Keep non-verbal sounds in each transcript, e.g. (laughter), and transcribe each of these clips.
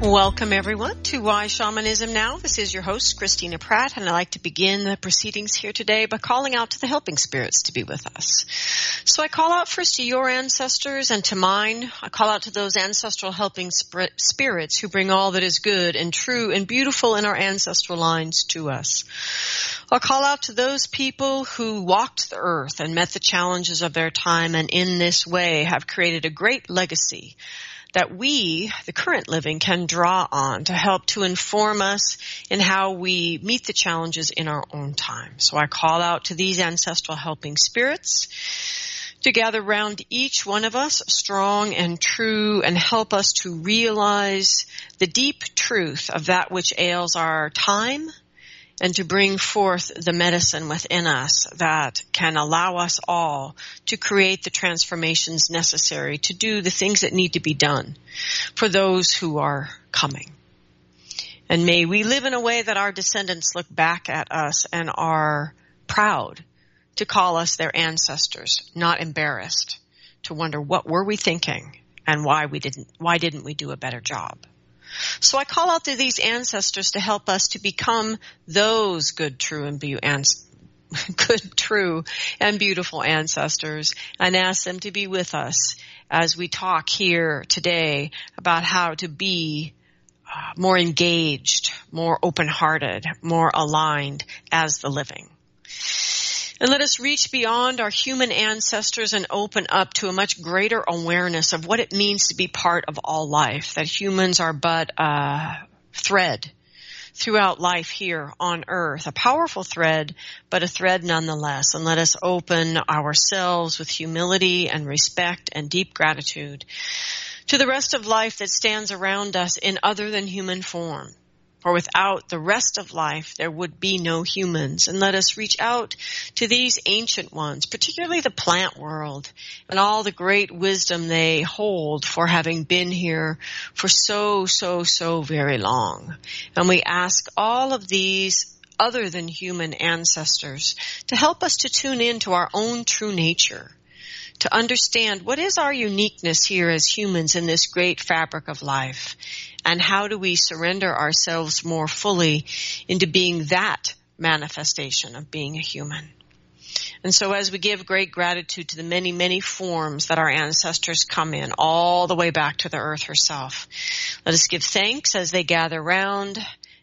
Welcome everyone to Why Shamanism Now. This is your host, Christina Pratt, and I'd like to begin the proceedings here today by calling out to the helping spirits to be with us. So I call out first to your ancestors and to mine. I call out to those ancestral helping spirits who bring all that is good and true and beautiful in our ancestral lines to us. I'll call out to those people who walked the earth and met the challenges of their time and in this way have created a great legacy that we, the current living, can draw on to help to inform us in how we meet the challenges in our own time. So I call out to these ancestral helping spirits to gather round each one of us strong and true and help us to realize the deep truth of that which ails our time and to bring forth the medicine within us that can allow us all to create the transformations necessary to do the things that need to be done for those who are coming. And may we live in a way that our descendants look back at us and are proud to call us their ancestors, not embarrassed to wonder what were we thinking and why we didn't, why didn't we do a better job? So I call out to these ancestors to help us to become those good, true, and (laughs) good, true, and beautiful ancestors and ask them to be with us as we talk here today about how to be uh, more engaged, more open-hearted, more aligned as the living. And let us reach beyond our human ancestors and open up to a much greater awareness of what it means to be part of all life, that humans are but a thread throughout life here on earth, a powerful thread, but a thread nonetheless. And let us open ourselves with humility and respect and deep gratitude to the rest of life that stands around us in other than human form. For without the rest of life, there would be no humans. And let us reach out to these ancient ones, particularly the plant world and all the great wisdom they hold for having been here for so, so, so very long. And we ask all of these other than human ancestors to help us to tune in to our own true nature to understand what is our uniqueness here as humans in this great fabric of life and how do we surrender ourselves more fully into being that manifestation of being a human. And so as we give great gratitude to the many, many forms that our ancestors come in, all the way back to the earth herself, let us give thanks as they gather round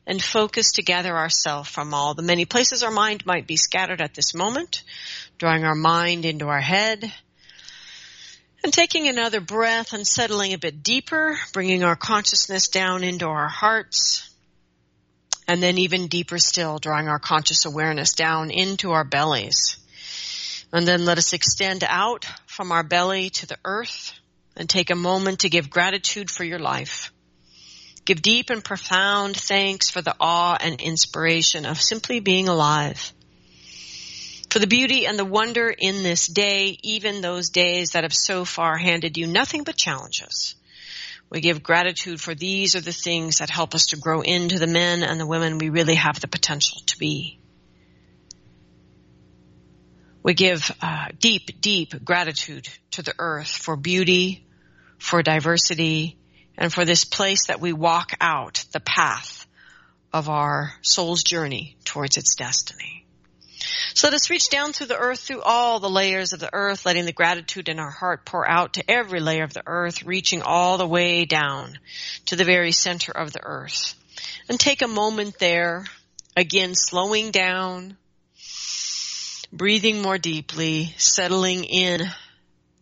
and focus to gather ourselves from all the many places our mind might be scattered at this moment, drawing our mind into our head, and taking another breath and settling a bit deeper, bringing our consciousness down into our hearts. And then even deeper still, drawing our conscious awareness down into our bellies. And then let us extend out from our belly to the earth and take a moment to give gratitude for your life. Give deep and profound thanks for the awe and inspiration of simply being alive for the beauty and the wonder in this day, even those days that have so far handed you nothing but challenges. We give gratitude for these are the things that help us to grow into the men and the women we really have the potential to be. We give uh, deep, deep gratitude to the earth for beauty, for diversity, and for this place that we walk out the path of our soul's journey towards its destiny. So let us reach down through the earth, through all the layers of the earth, letting the gratitude in our heart pour out to every layer of the earth, reaching all the way down to the very center of the earth. And take a moment there, again slowing down, breathing more deeply, settling in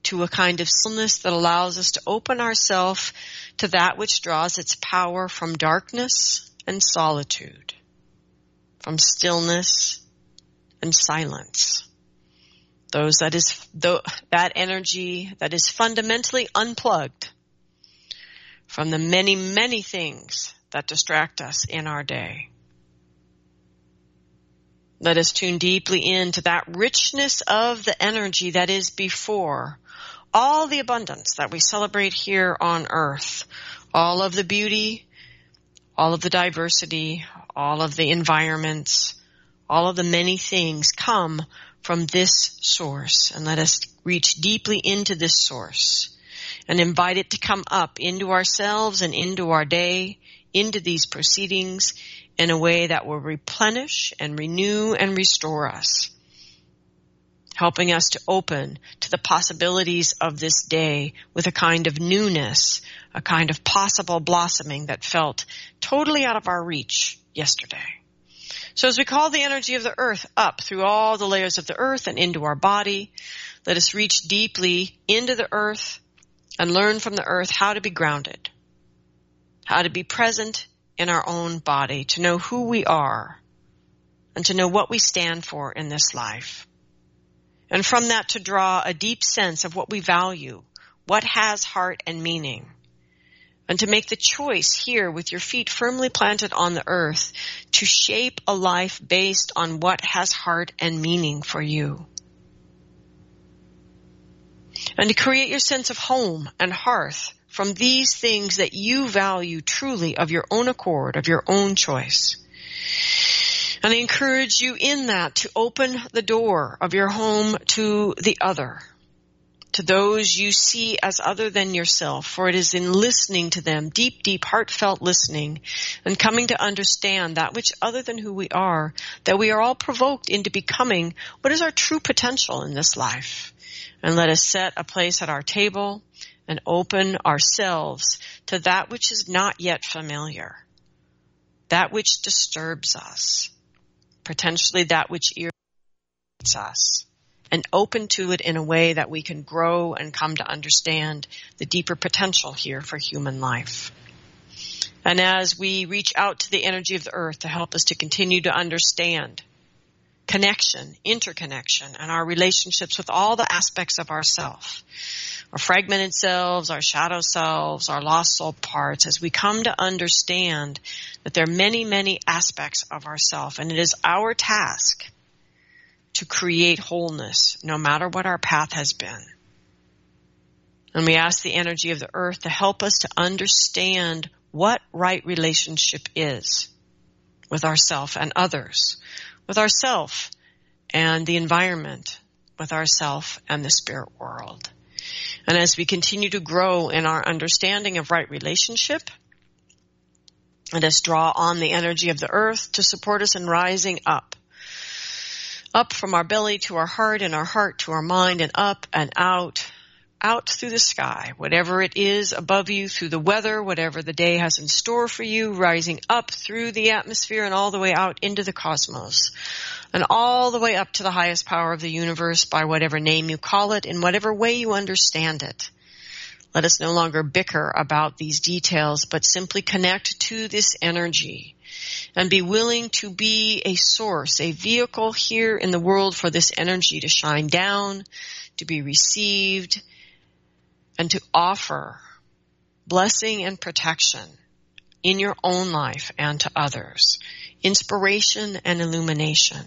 to a kind of stillness that allows us to open ourselves to that which draws its power from darkness and solitude, from stillness and silence. Those that is that energy that is fundamentally unplugged from the many, many things that distract us in our day. Let us tune deeply into that richness of the energy that is before all the abundance that we celebrate here on earth, all of the beauty, all of the diversity, all of the environments, all of the many things come from this source. And let us reach deeply into this source and invite it to come up into ourselves and into our day, into these proceedings in a way that will replenish and renew and restore us, helping us to open to the possibilities of this day with a kind of newness, a kind of possible blossoming that felt totally out of our reach yesterday. So as we call the energy of the earth up through all the layers of the earth and into our body, let us reach deeply into the earth and learn from the earth how to be grounded, how to be present in our own body, to know who we are, and to know what we stand for in this life. And from that to draw a deep sense of what we value, what has heart and meaning. And to make the choice here with your feet firmly planted on the earth to shape a life based on what has heart and meaning for you. And to create your sense of home and hearth from these things that you value truly of your own accord, of your own choice. And I encourage you in that to open the door of your home to the other, to those you see as other than yourself, for it is in listening to them, deep, deep, heartfelt listening, and coming to understand that which other than who we are, that we are all provoked into becoming what is our true potential in this life. And let us set a place at our table and open ourselves to that which is not yet familiar, that which disturbs us, potentially that which irritates us, and open to it in a way that we can grow and come to understand the deeper potential here for human life. And as we reach out to the energy of the earth to help us to continue to understand connection, interconnection, and our relationships with all the aspects of ourself, our fragmented selves, our shadow selves, our lost soul parts, as we come to understand that there are many, many aspects of ourself, and it is our task to create wholeness, no matter what our path has been. And we ask the energy of the earth to help us to understand what right relationship is with ourself and others, with ourself and the environment, with ourself and the spirit world. And as we continue to grow in our understanding of right relationship, let us draw on the energy of the earth to support us in rising up. Up from our belly to our heart and our heart to our mind and up and out, out through the sky, whatever it is above you through the weather, whatever the day has in store for you, rising up through the atmosphere and all the way out into the cosmos. And all the way up to the highest power of the universe by whatever name you call it, in whatever way you understand it. Let us no longer bicker about these details, but simply connect to this energy and be willing to be a source, a vehicle here in the world for this energy to shine down, to be received, and to offer blessing and protection in your own life and to others, inspiration and illumination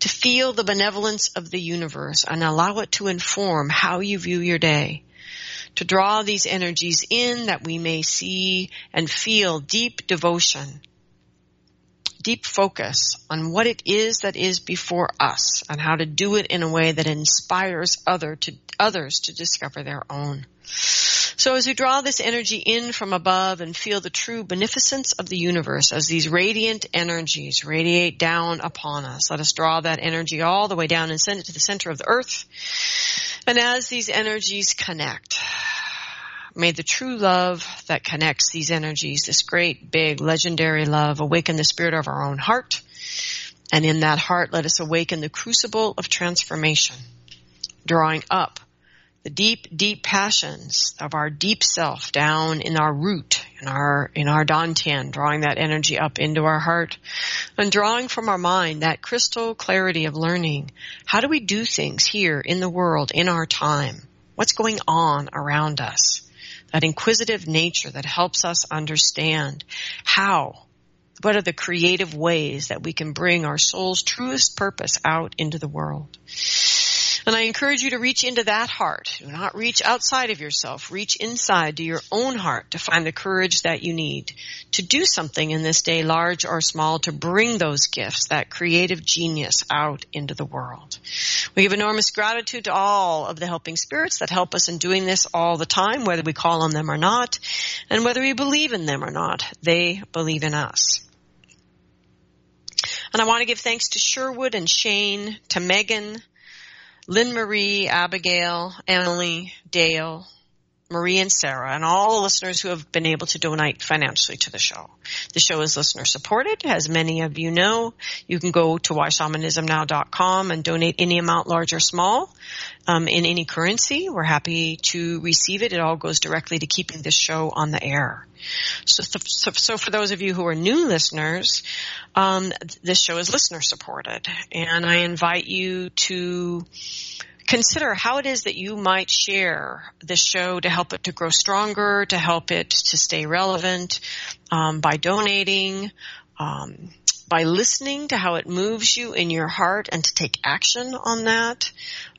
to feel the benevolence of the universe and allow it to inform how you view your day. To draw these energies in that we may see and feel deep devotion, deep focus on what it is that is before us and how to do it in a way that inspires other to, others to discover their own. So as we draw this energy in from above and feel the true beneficence of the universe as these radiant energies radiate down upon us, let us draw that energy all the way down and send it to the center of the earth. And as these energies connect, may the true love that connects these energies, this great, big, legendary love, awaken the spirit of our own heart. And in that heart, let us awaken the crucible of transformation, drawing up the deep, deep passions of our deep self down in our root, in our, in our dantian, drawing that energy up into our heart and drawing from our mind that crystal clarity of learning. How do we do things here in the world, in our time? What's going on around us? That inquisitive nature that helps us understand how what are the creative ways that we can bring our soul's truest purpose out into the world? And I encourage you to reach into that heart. Do not reach outside of yourself. Reach inside to your own heart to find the courage that you need to do something in this day, large or small, to bring those gifts, that creative genius out into the world. We give enormous gratitude to all of the helping spirits that help us in doing this all the time, whether we call on them or not, and whether we believe in them or not. They believe in us. And I want to give thanks to Sherwood and Shane, to Megan, Lynn Marie, Abigail, Emily, Dale, Marie and Sarah, and all the listeners who have been able to donate financially to the show. The show is listener supported, as many of you know. You can go to whyshamanismnow.com and donate any amount, large or small, um, in any currency. We're happy to receive it. It all goes directly to keeping this show on the air. So, so, so for those of you who are new listeners, um, this show is listener supported, and I invite you to consider how it is that you might share the show to help it to grow stronger, to help it to stay relevant um, by donating. Um, by listening to how it moves you in your heart and to take action on that,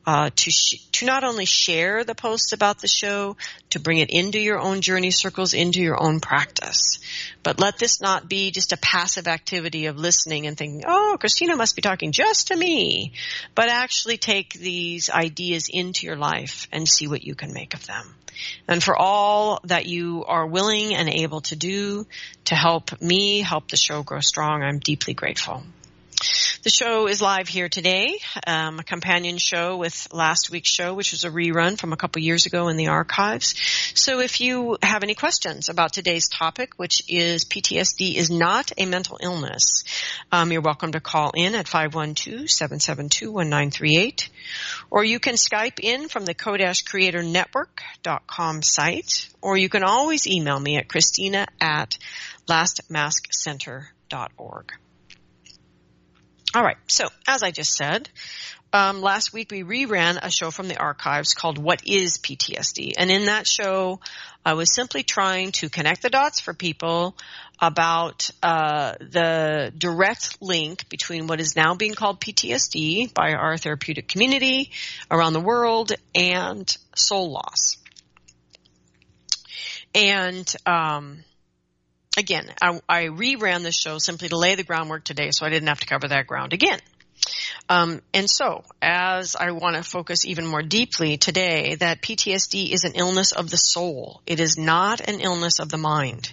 uh, to sh- to not only share the posts about the show, to bring it into your own journey circles, into your own practice. But let this not be just a passive activity of listening and thinking, "Oh, Christina must be talking just to me," but actually take these ideas into your life and see what you can make of them. And for all that you are willing and able to do to help me help the show grow strong, I'm deeply grateful. The show is live here today, um, a companion show with last week's show, which was a rerun from a couple years ago in the archives. So if you have any questions about today's topic, which is PTSD is not a mental illness, um, you're welcome to call in at 512-772-1938, or you can Skype in from the Co-Creator Network.com site, or you can always email me at Christina at lastmaskcenter.org. All right. So as I just said, um, last week we reran a show from the archives called "What Is PTSD," and in that show, I was simply trying to connect the dots for people about uh, the direct link between what is now being called PTSD by our therapeutic community around the world and soul loss. And um, again, I, I reran the show simply to lay the groundwork today so I didn't have to cover that ground again. Um, and so, as I want to focus even more deeply today, that PTSD is an illness of the soul. It is not an illness of the mind.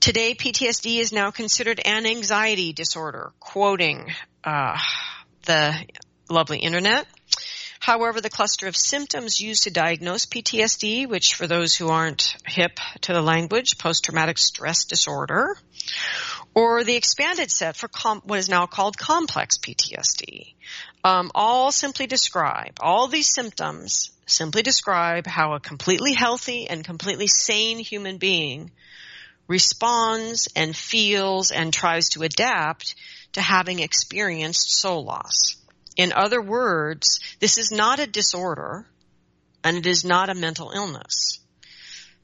Today, PTSD is now considered an anxiety disorder, quoting uh, the lovely internet. However, the cluster of symptoms used to diagnose PTSD, which for those who aren't hip to the language, post-traumatic stress disorder, or the expanded set for com- what is now called complex PTSD, um, all simply describe, all these symptoms simply describe how a completely healthy and completely sane human being responds and feels and tries to adapt to having experienced soul loss. In other words, this is not a disorder and it is not a mental illness.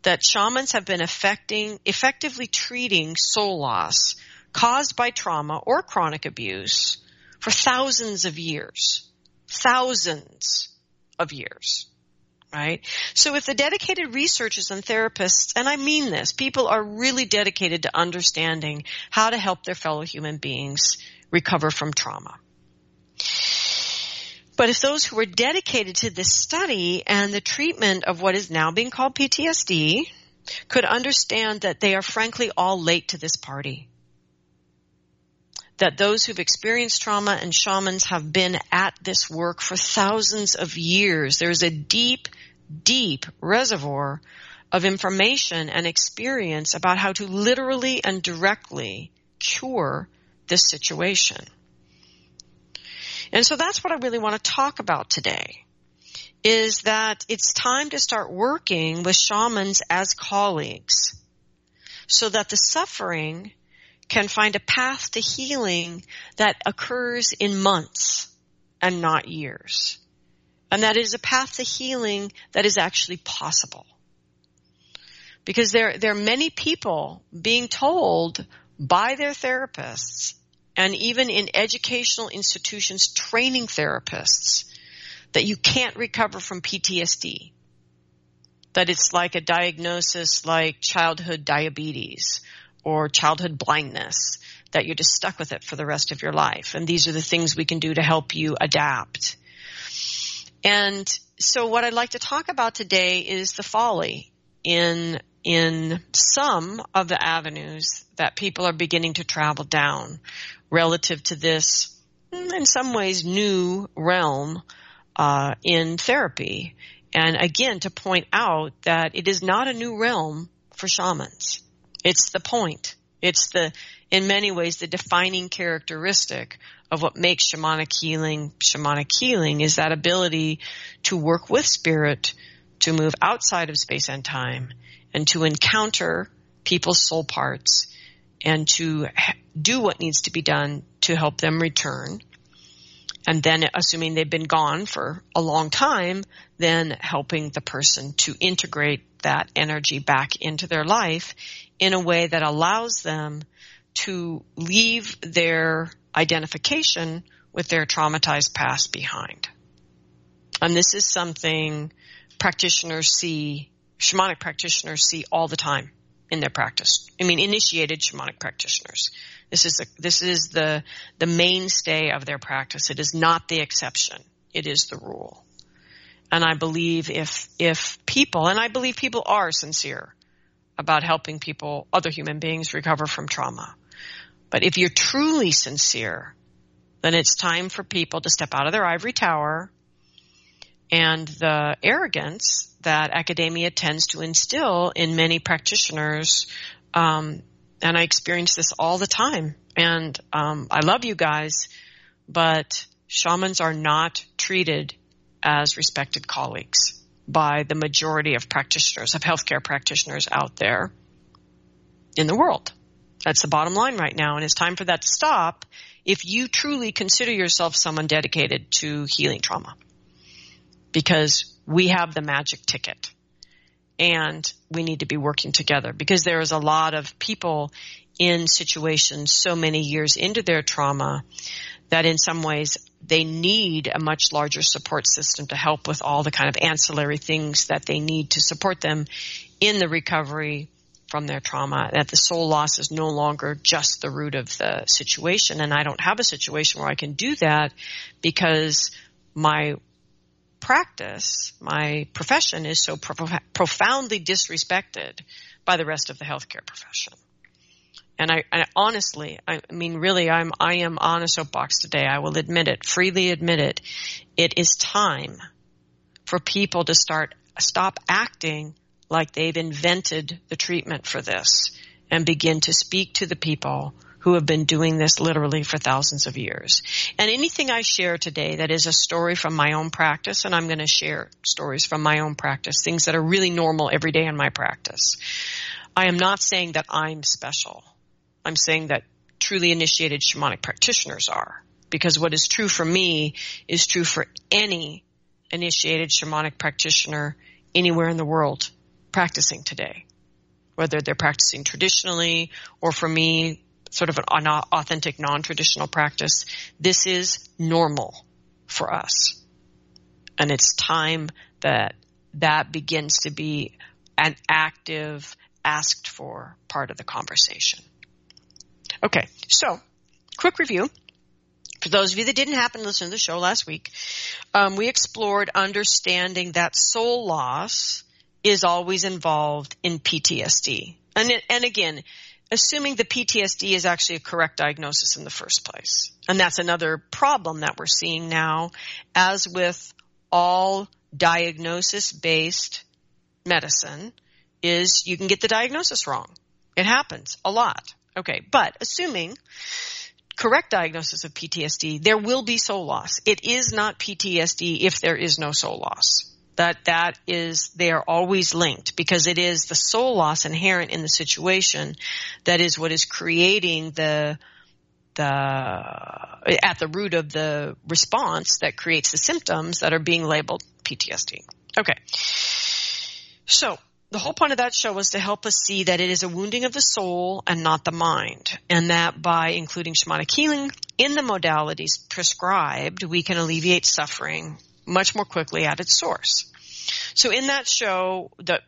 That shamans have been affecting, effectively treating soul loss caused by trauma or chronic abuse for thousands of years. Thousands of years. Right? So if the dedicated researchers and therapists, and I mean this, people are really dedicated to understanding how to help their fellow human beings recover from trauma. But if those who are dedicated to this study and the treatment of what is now being called PTSD could understand that they are frankly all late to this party. That those who've experienced trauma and shamans have been at this work for thousands of years. There's a deep, deep reservoir of information and experience about how to literally and directly cure this situation. And so that's what I really want to talk about today is that it's time to start working with shamans as colleagues so that the suffering can find a path to healing that occurs in months and not years. And that is a path to healing that is actually possible. Because there, there are many people being told by their therapists and even in educational institutions training therapists that you can't recover from PTSD. That it's like a diagnosis like childhood diabetes or childhood blindness, that you're just stuck with it for the rest of your life. And these are the things we can do to help you adapt. And so what I'd like to talk about today is the folly in in some of the avenues that people are beginning to travel down relative to this, in some ways, new realm uh, in therapy. And again, to point out that it is not a new realm for shamans. It's the point. It's the, in many ways, the defining characteristic of what makes shamanic healing shamanic healing is that ability to work with spirit, to move outside of space and time, and to encounter people's soul parts and to do what needs to be done to help them return. And then assuming they've been gone for a long time, then helping the person to integrate that energy back into their life in a way that allows them to leave their identification with their traumatized past behind. And this is something practitioners see, shamanic practitioners see all the time in their practice. I mean, initiated shamanic practitioners. This is a, this is the the mainstay of their practice. It is not the exception. It is the rule. And I believe if if people, and I believe people are sincere about helping people, other human beings, recover from trauma. But if you're truly sincere, then it's time for people to step out of their ivory tower and the arrogance that academia tends to instill in many practitioners. Um, and I experience this all the time. And um, I love you guys, but shamans are not treated as respected colleagues by the majority of practitioners, of healthcare practitioners out there in the world. That's the bottom line right now. And it's time for that to stop if you truly consider yourself someone dedicated to healing trauma. Because we have the magic ticket and we need to be working together because there is a lot of people in situations so many years into their trauma that in some ways they need a much larger support system to help with all the kind of ancillary things that they need to support them in the recovery from their trauma, that the soul loss is no longer just the root of the situation. And I don't have a situation where I can do that because my practice, my profession is so pro- profoundly disrespected by the rest of the healthcare profession. And I, I, honestly, I mean, really, I'm, I am on a soapbox today. I will admit it, freely admit it. It is time for people to start, stop acting like they've invented the treatment for this and begin to speak to the people who have been doing this literally for thousands of years. And anything I share today that is a story from my own practice, and I'm going to share stories from my own practice, things that are really normal every day in my practice. I am not saying that I'm special. I'm saying that truly initiated shamanic practitioners are. Because what is true for me is true for any initiated shamanic practitioner anywhere in the world practicing today. Whether they're practicing traditionally or for me, sort of an authentic non-traditional practice. This is normal for us. And it's time that that begins to be an active, asked for part of the conversation. Okay, so quick review. For those of you that didn't happen to listen to the show last week, um, we explored understanding that soul loss is always involved in PTSD. And, and again, assuming the PTSD is actually a correct diagnosis in the first place. And that's another problem that we're seeing now, as with all diagnosis based medicine, is you can get the diagnosis wrong. It happens a lot. Okay, but assuming correct diagnosis of PTSD, there will be soul loss. It is not PTSD if there is no soul loss. That that is they are always linked because it is the soul loss inherent in the situation that is what is creating the the at the root of the response that creates the symptoms that are being labeled PTSD. Okay. So the whole point of that show was to help us see that it is a wounding of the soul and not the mind. And that by including shamanic healing in the modalities prescribed, we can alleviate suffering much more quickly at its source. So in that show, the,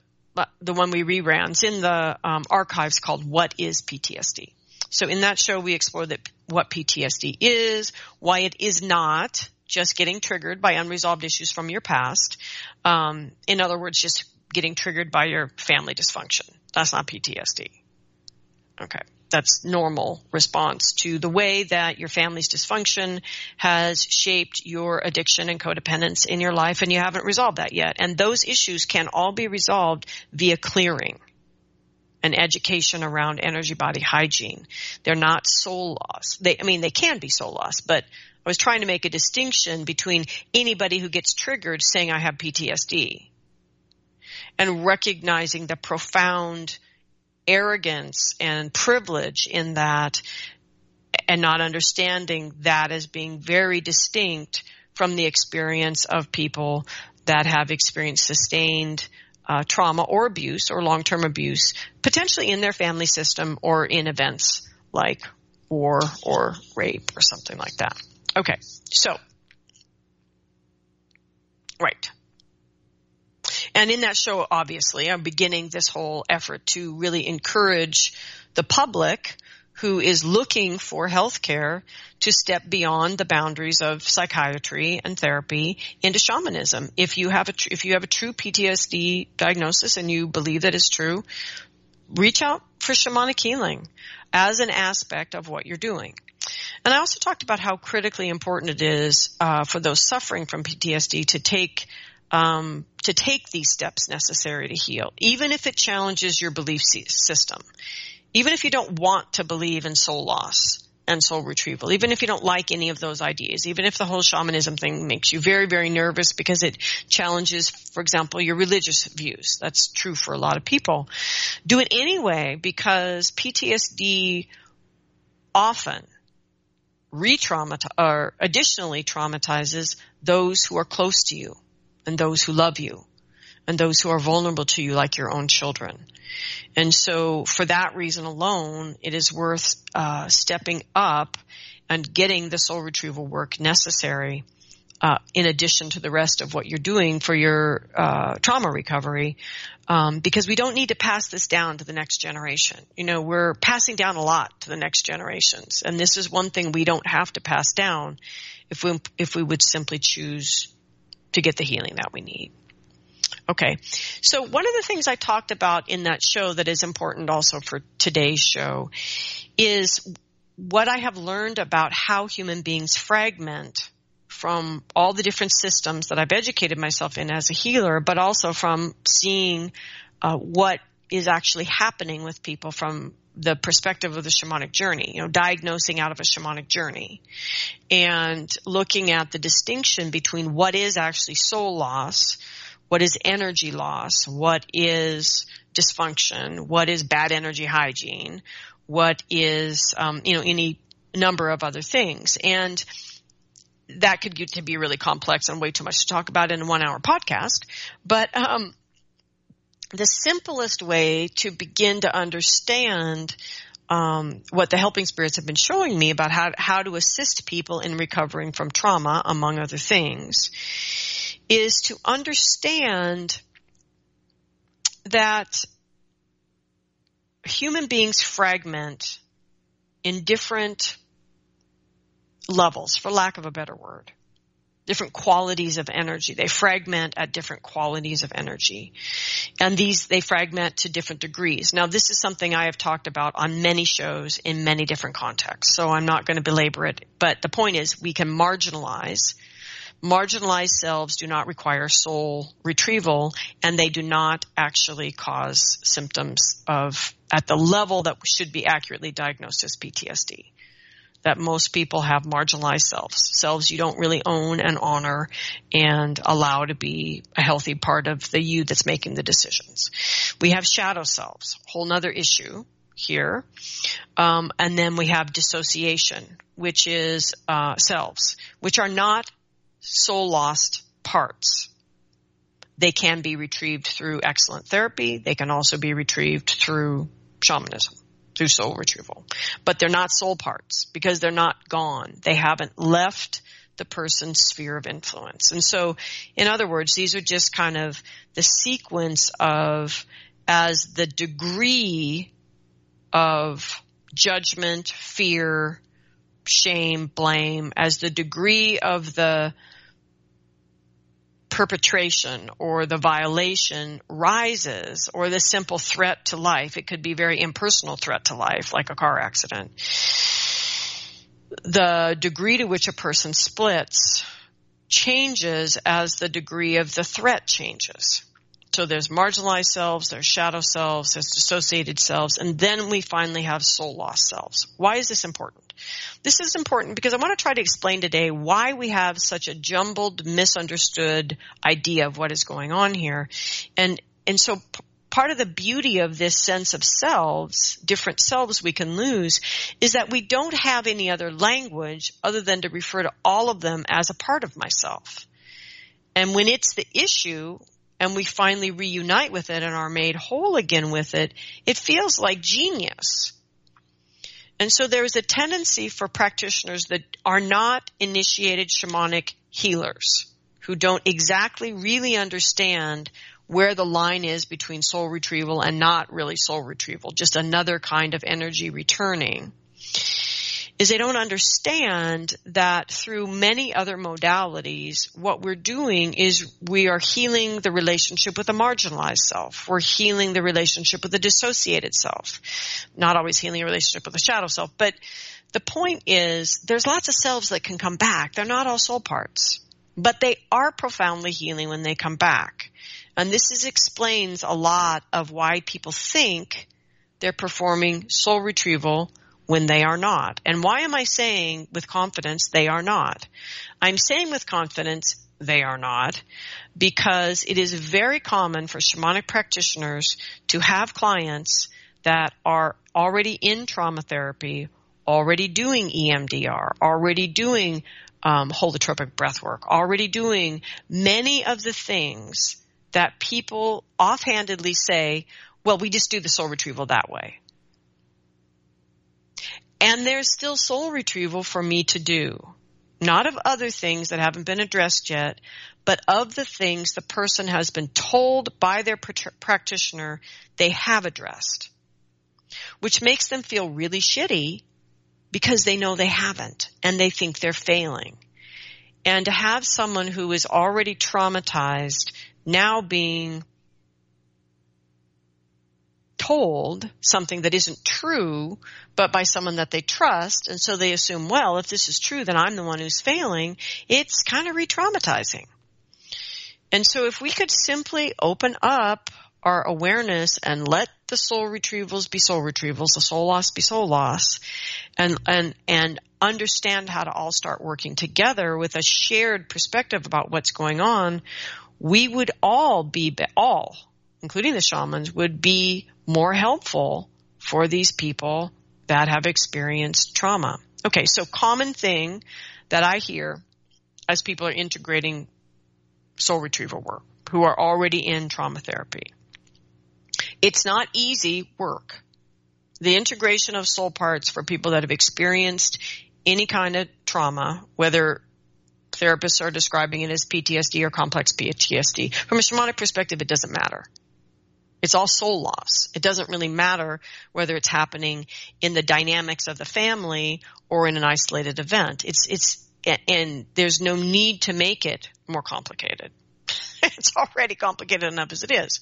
the one we reran, is in the um, archives called What is PTSD? So in that show, we explore that what PTSD is, why it is not just getting triggered by unresolved issues from your past. Um, in other words, just getting triggered by your family dysfunction. That's not PTSD. Okay. That's normal response to the way that your family's dysfunction has shaped your addiction and codependence in your life and you haven't resolved that yet. And those issues can all be resolved via clearing and education around energy body hygiene. They're not soul loss. They, I mean, they can be soul loss, but I was trying to make a distinction between anybody who gets triggered saying I have PTSD and recognizing the profound arrogance and privilege in that and not understanding that as being very distinct from the experience of people that have experienced sustained uh, trauma or abuse or long-term abuse, potentially in their family system or in events like war or rape or something like that. Okay, so, right. And in that show, obviously, I'm beginning this whole effort to really encourage the public who is looking for health care to step beyond the boundaries of psychiatry and therapy into shamanism. If you have a, if you have a true PTSD diagnosis and you believe that it's true, reach out for shamanic healing as an aspect of what you're doing. And I also talked about how critically important it is uh, for those suffering from PTSD to take um, to take these steps necessary to heal, even if it challenges your belief system, even if you don't want to believe in soul loss and soul retrieval, even if you don't like any of those ideas, even if the whole shamanism thing makes you very, very nervous because it challenges, for example, your religious views. That's true for a lot of people. Do it anyway because PTSD often re-traumatize or additionally traumatizes those who are close to you and those who love you and those who are vulnerable to you like your own children. And so for that reason alone, it is worth uh, stepping up and getting the soul retrieval work necessary uh, in addition to the rest of what you're doing for your uh, trauma recovery, um, because we don't need to pass this down to the next generation. You know, we're passing down a lot to the next generations, and this is one thing we don't have to pass down if we if we would simply choose to get the healing that we need. Okay. So one of the things I talked about in that show that is important also for today's show is what I have learned about how human beings fragment from all the different systems that I've educated myself in as a healer, but also from seeing uh, what is actually happening with people from the perspective of the shamanic journey, you know, diagnosing out of a shamanic journey and looking at the distinction between what is actually soul loss, what is energy loss, what is dysfunction, what is bad energy hygiene, what is, um, you know, any number of other things. And that could get to be really complex and way too much to talk about in a one hour podcast. But, um, the simplest way to begin to understand um, what the helping spirits have been showing me about how how to assist people in recovering from trauma, among other things, is to understand that human beings fragment in different levels, for lack of a better word different qualities of energy. They fragment at different qualities of energy. And these, they fragment to different degrees. Now this is something I have talked about on many shows in many different contexts, so I'm not going to belabor it. But the point is we can marginalize marginalized selves do not require soul retrieval and they do not actually cause symptoms of at the level that should be accurately diagnosed as PTSD. That most people have marginalized selves, selves you don't really own and honor and allow to be a healthy part of the you that's making the decisions. We have shadow selves, whole nother issue here. Um, and then we have dissociation, which is uh, selves, which are not soul lost parts. They can be retrieved through excellent therapy. They can also be retrieved through shamanism through soul retrieval. But they're not soul parts because they're not gone. They haven't left the person's sphere of influence. And so, in other words, these are just kind of the sequence of as the degree of judgment, fear, shame, blame, as the degree of the perpetration or the violation rises or the simple threat to life, it could be very impersonal threat to life, like a car accident. The degree to which a person splits changes as the degree of the threat changes. So there's marginalized selves, there's shadow selves, there's dissociated selves, and then we finally have soul lost selves. Why is this important? This is important because I want to try to explain today why we have such a jumbled, misunderstood idea of what is going on here. And, and so p- part of the beauty of this sense of selves, different selves we can lose, is that we don't have any other language other than to refer to all of them as a part of myself. And when it's the issue, and we finally reunite with it and are made whole again with it, it feels like genius. And so there is a tendency for practitioners that are not initiated shamanic healers who don't exactly really understand where the line is between soul retrieval and not really soul retrieval, just another kind of energy returning is they don't understand that through many other modalities, what we're doing is we are healing the relationship with a marginalized self. We're healing the relationship with the dissociated self. Not always healing a relationship with the shadow self, but the point is there's lots of selves that can come back. They're not all soul parts, but they are profoundly healing when they come back. And this is, explains a lot of why people think they're performing soul retrieval when they are not. And why am I saying with confidence they are not? I'm saying with confidence they are not because it is very common for shamanic practitioners to have clients that are already in trauma therapy, already doing EMDR, already doing um, holotropic breath work, already doing many of the things that people offhandedly say, well, we just do the soul retrieval that way. And there's still soul retrieval for me to do. Not of other things that haven't been addressed yet, but of the things the person has been told by their pr- practitioner they have addressed. Which makes them feel really shitty because they know they haven't and they think they're failing. And to have someone who is already traumatized now being told something that isn't true, but by someone that they trust, and so they assume, well, if this is true, then I'm the one who's failing, it's kind of re-traumatizing. And so if we could simply open up our awareness and let the soul retrievals be soul retrievals, the soul loss be soul loss, and, and, and understand how to all start working together with a shared perspective about what's going on, we would all be, all, including the shamans, would be more helpful for these people that have experienced trauma. Okay, so common thing that I hear as people are integrating soul retrieval work who are already in trauma therapy. It's not easy work. The integration of soul parts for people that have experienced any kind of trauma, whether therapists are describing it as PTSD or complex PTSD, from a shamanic perspective, it doesn't matter. It's all soul loss. It doesn't really matter whether it's happening in the dynamics of the family or in an isolated event. It's, it's, and there's no need to make it more complicated. (laughs) it's already complicated enough as it is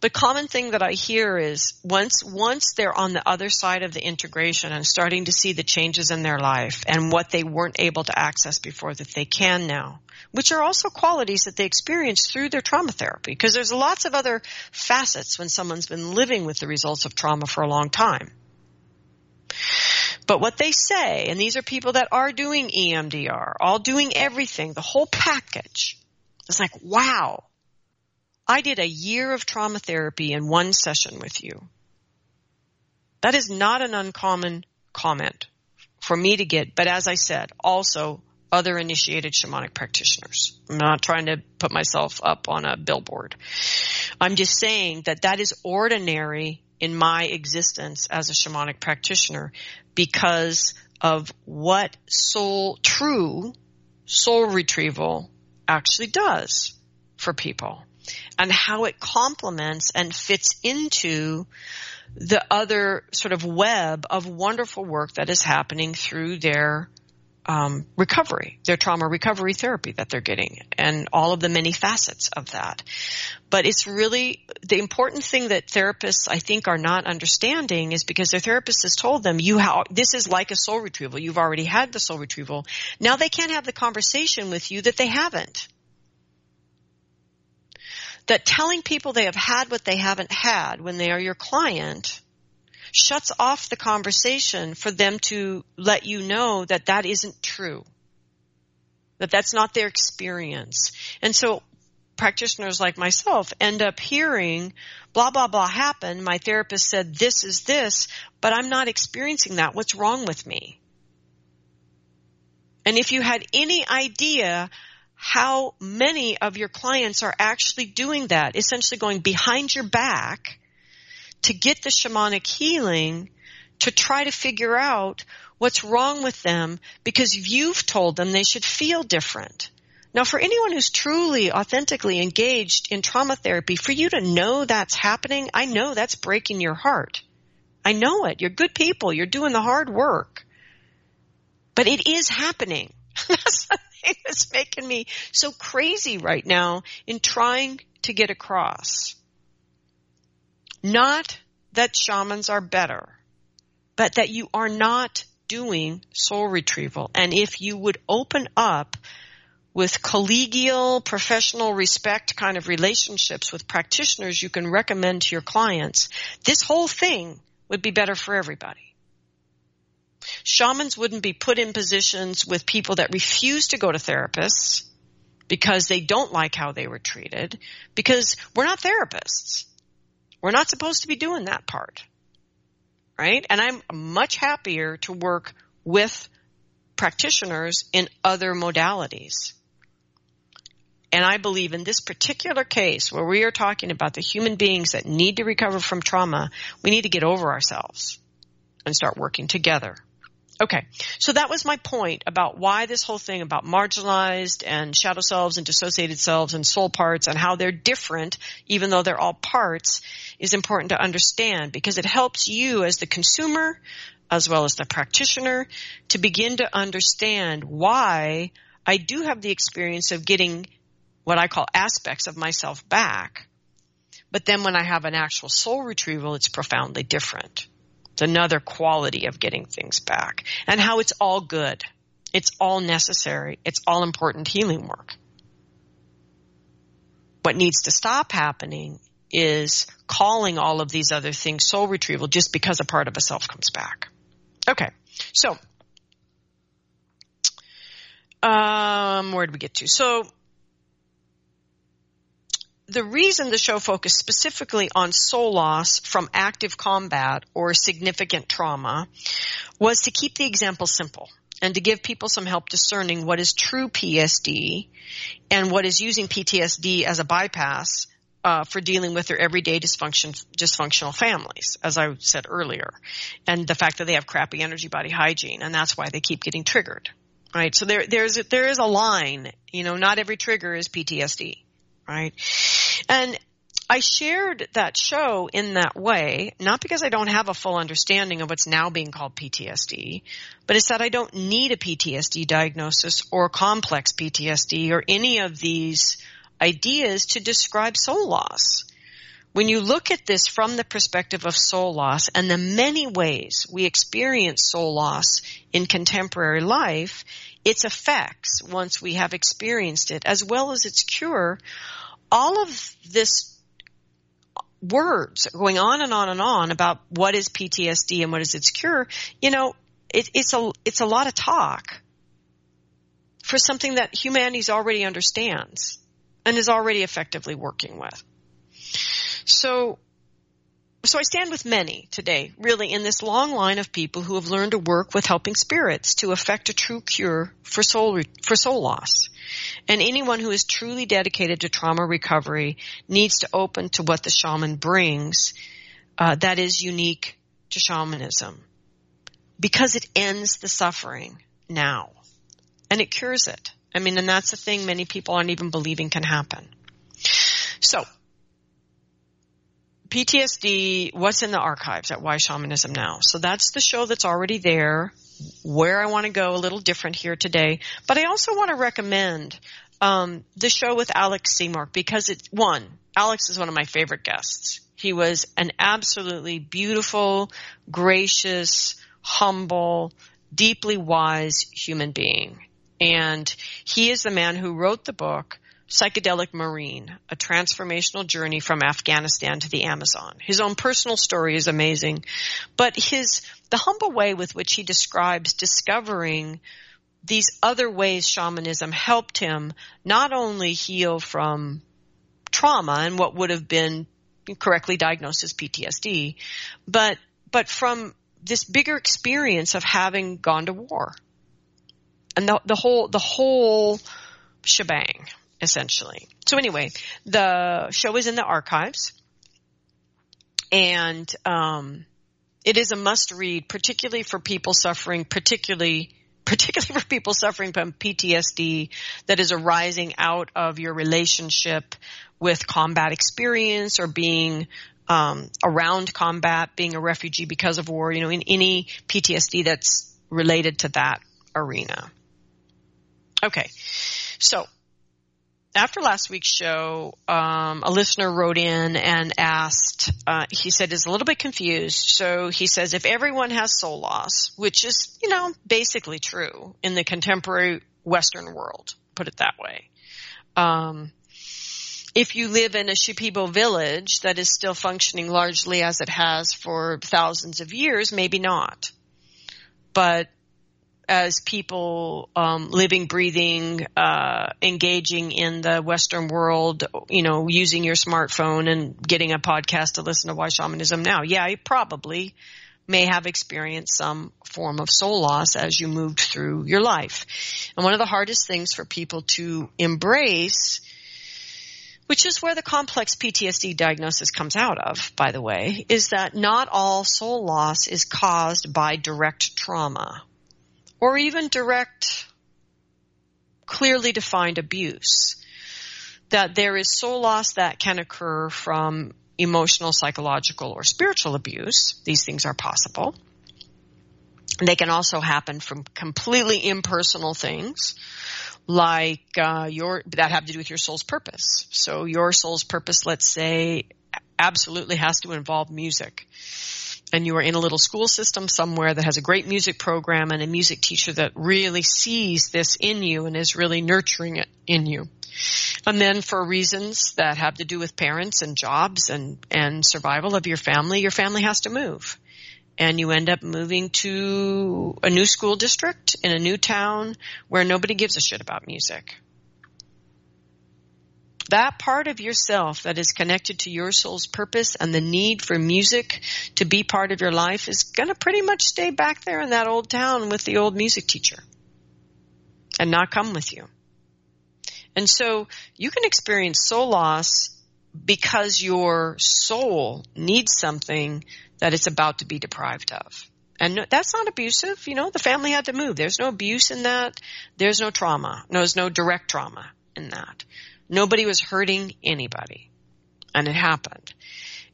the common thing that I hear is once once they're on the other side of the integration and starting to see the changes in their life and what they weren't able to access before that they can now, which are also qualities that they experience through their trauma therapy because there's lots of other facets when someone's been living with the results of trauma for a long time. But what they say, and these are people that are doing EMDR, all doing everything, the whole package. It's like, wow, I did a year of trauma therapy in one session with you. That is not an uncommon comment for me to get, but as I said, also other initiated shamanic practitioners. I'm not trying to put myself up on a billboard. I'm just saying that that is ordinary in my existence as a shamanic practitioner because of what soul, true soul retrieval actually does for people and how it complements and fits into the other sort of web of wonderful work that is happening through their um, recovery, their trauma recovery therapy that they're getting, and all of the many facets of that. But it's really the important thing that therapists, I think, are not understanding is because their therapist has told them, "You how this is like a soul retrieval. You've already had the soul retrieval. Now they can't have the conversation with you that they haven't." That telling people they have had what they haven't had when they are your client shuts off the conversation for them to let you know that that isn't true. That that's not their experience. And so practitioners like myself end up hearing blah blah blah happened. My therapist said this is this, but I'm not experiencing that. What's wrong with me? And if you had any idea how many of your clients are actually doing that, essentially going behind your back to get the shamanic healing to try to figure out what's wrong with them because you've told them they should feel different. Now, for anyone who's truly, authentically engaged in trauma therapy, for you to know that's happening, I know that's breaking your heart. I know it. You're good people. You're doing the hard work. But it is happening. (laughs) (laughs) thing that's making me so crazy right now in trying to get across. Not that shamans are better, but that you are not doing soul retrieval. And if you would open up with collegial, professional respect kind of relationships with practitioners you can recommend to your clients, this whole thing would be better for everybody. Shamans wouldn't be put in positions with people that refuse to go to therapists because they don't like how they were treated because we're not therapists. We're not supposed to be doing that part. Right? And I'm much happier to work with practitioners in other modalities. And I believe in this particular case where we are talking about the human beings that need to recover from trauma, we need to get over ourselves and start working together. Okay, so that was my point about why this whole thing about marginalized and shadow selves and dissociated selves and soul parts and how they're different, even though they're all parts, is important to understand because it helps you as the consumer as well as the practitioner to begin to understand why I do have the experience of getting what I call aspects of myself back. But then when I have an actual soul retrieval, it's profoundly different. It's another quality of getting things back and how it's all good. It's all necessary. It's all important healing work. What needs to stop happening is calling all of these other things soul retrieval just because a part of a self comes back. Okay. So, um, where did we get to? So, the reason the show focused specifically on soul loss from active combat or significant trauma was to keep the example simple and to give people some help discerning what is true PTSD and what is using PTSD as a bypass uh, for dealing with their everyday dysfunction, dysfunctional families, as I said earlier, and the fact that they have crappy energy body hygiene, and that's why they keep getting triggered. Right. So there, there's, there is a line. You know, not every trigger is PTSD right? And I shared that show in that way, not because I don't have a full understanding of what's now being called PTSD, but it's that I don't need a PTSD diagnosis or complex PTSD or any of these ideas to describe soul loss. When you look at this from the perspective of soul loss and the many ways we experience soul loss in contemporary life, its effects once we have experienced it, as well as its cure, all of this words going on and on and on about what is PTSD and what is its cure, you know, it, it's a it's a lot of talk for something that humanity already understands and is already effectively working with. So so I stand with many today, really, in this long line of people who have learned to work with helping spirits to effect a true cure for soul, for soul loss. And anyone who is truly dedicated to trauma recovery needs to open to what the shaman brings uh, that is unique to shamanism. Because it ends the suffering now. And it cures it. I mean, and that's the thing many people aren't even believing can happen. So, PTSD, what's in the archives at Why Shamanism Now? So that's the show that's already there. Where I want to go a little different here today, but I also want to recommend um, the show with Alex Seymour because it's one. Alex is one of my favorite guests. He was an absolutely beautiful, gracious, humble, deeply wise human being, and he is the man who wrote the book Psychedelic Marine, a transformational journey from Afghanistan to the Amazon. His own personal story is amazing, but his, the humble way with which he describes discovering these other ways shamanism helped him not only heal from trauma and what would have been correctly diagnosed as PTSD, but, but from this bigger experience of having gone to war. And the, the whole, the whole shebang essentially. So anyway, the show is in the archives and, um, it is a must read, particularly for people suffering, particularly, (laughs) particularly for people suffering from PTSD that is arising out of your relationship with combat experience or being um, around combat, being a refugee because of war, you know, in any PTSD that's related to that arena. Okay, so after last week's show, um, a listener wrote in and asked, uh, he said is a little bit confused. So he says if everyone has soul loss, which is, you know, basically true in the contemporary Western world, put it that way. Um, if you live in a Shipibo village that is still functioning largely as it has for thousands of years, maybe not. But as people um, living, breathing, uh, engaging in the Western world, you know, using your smartphone and getting a podcast to listen to Why Shamanism Now. Yeah, you probably may have experienced some form of soul loss as you moved through your life. And one of the hardest things for people to embrace which is where the complex PTSD diagnosis comes out of, by the way, is that not all soul loss is caused by direct trauma or even direct, clearly defined abuse. That there is soul loss that can occur from emotional, psychological, or spiritual abuse. These things are possible. They can also happen from completely impersonal things, like uh, your that have to do with your soul's purpose. So your soul's purpose, let's say, absolutely has to involve music and you are in a little school system somewhere that has a great music program and a music teacher that really sees this in you and is really nurturing it in you. And then for reasons that have to do with parents and jobs and, and survival of your family, your family has to move. And you end up moving to a new school district in a new town where nobody gives a shit about music that part of yourself that is connected to your soul's purpose and the need for music to be part of your life is going to pretty much stay back there in that old town with the old music teacher and not come with you. And so you can experience soul loss because your soul needs something that it's about to be deprived of. And that's not abusive. You know, the family had to move. There's no abuse in that. There's no trauma. No, there's no direct trauma in that. Nobody was hurting anybody. And it happened.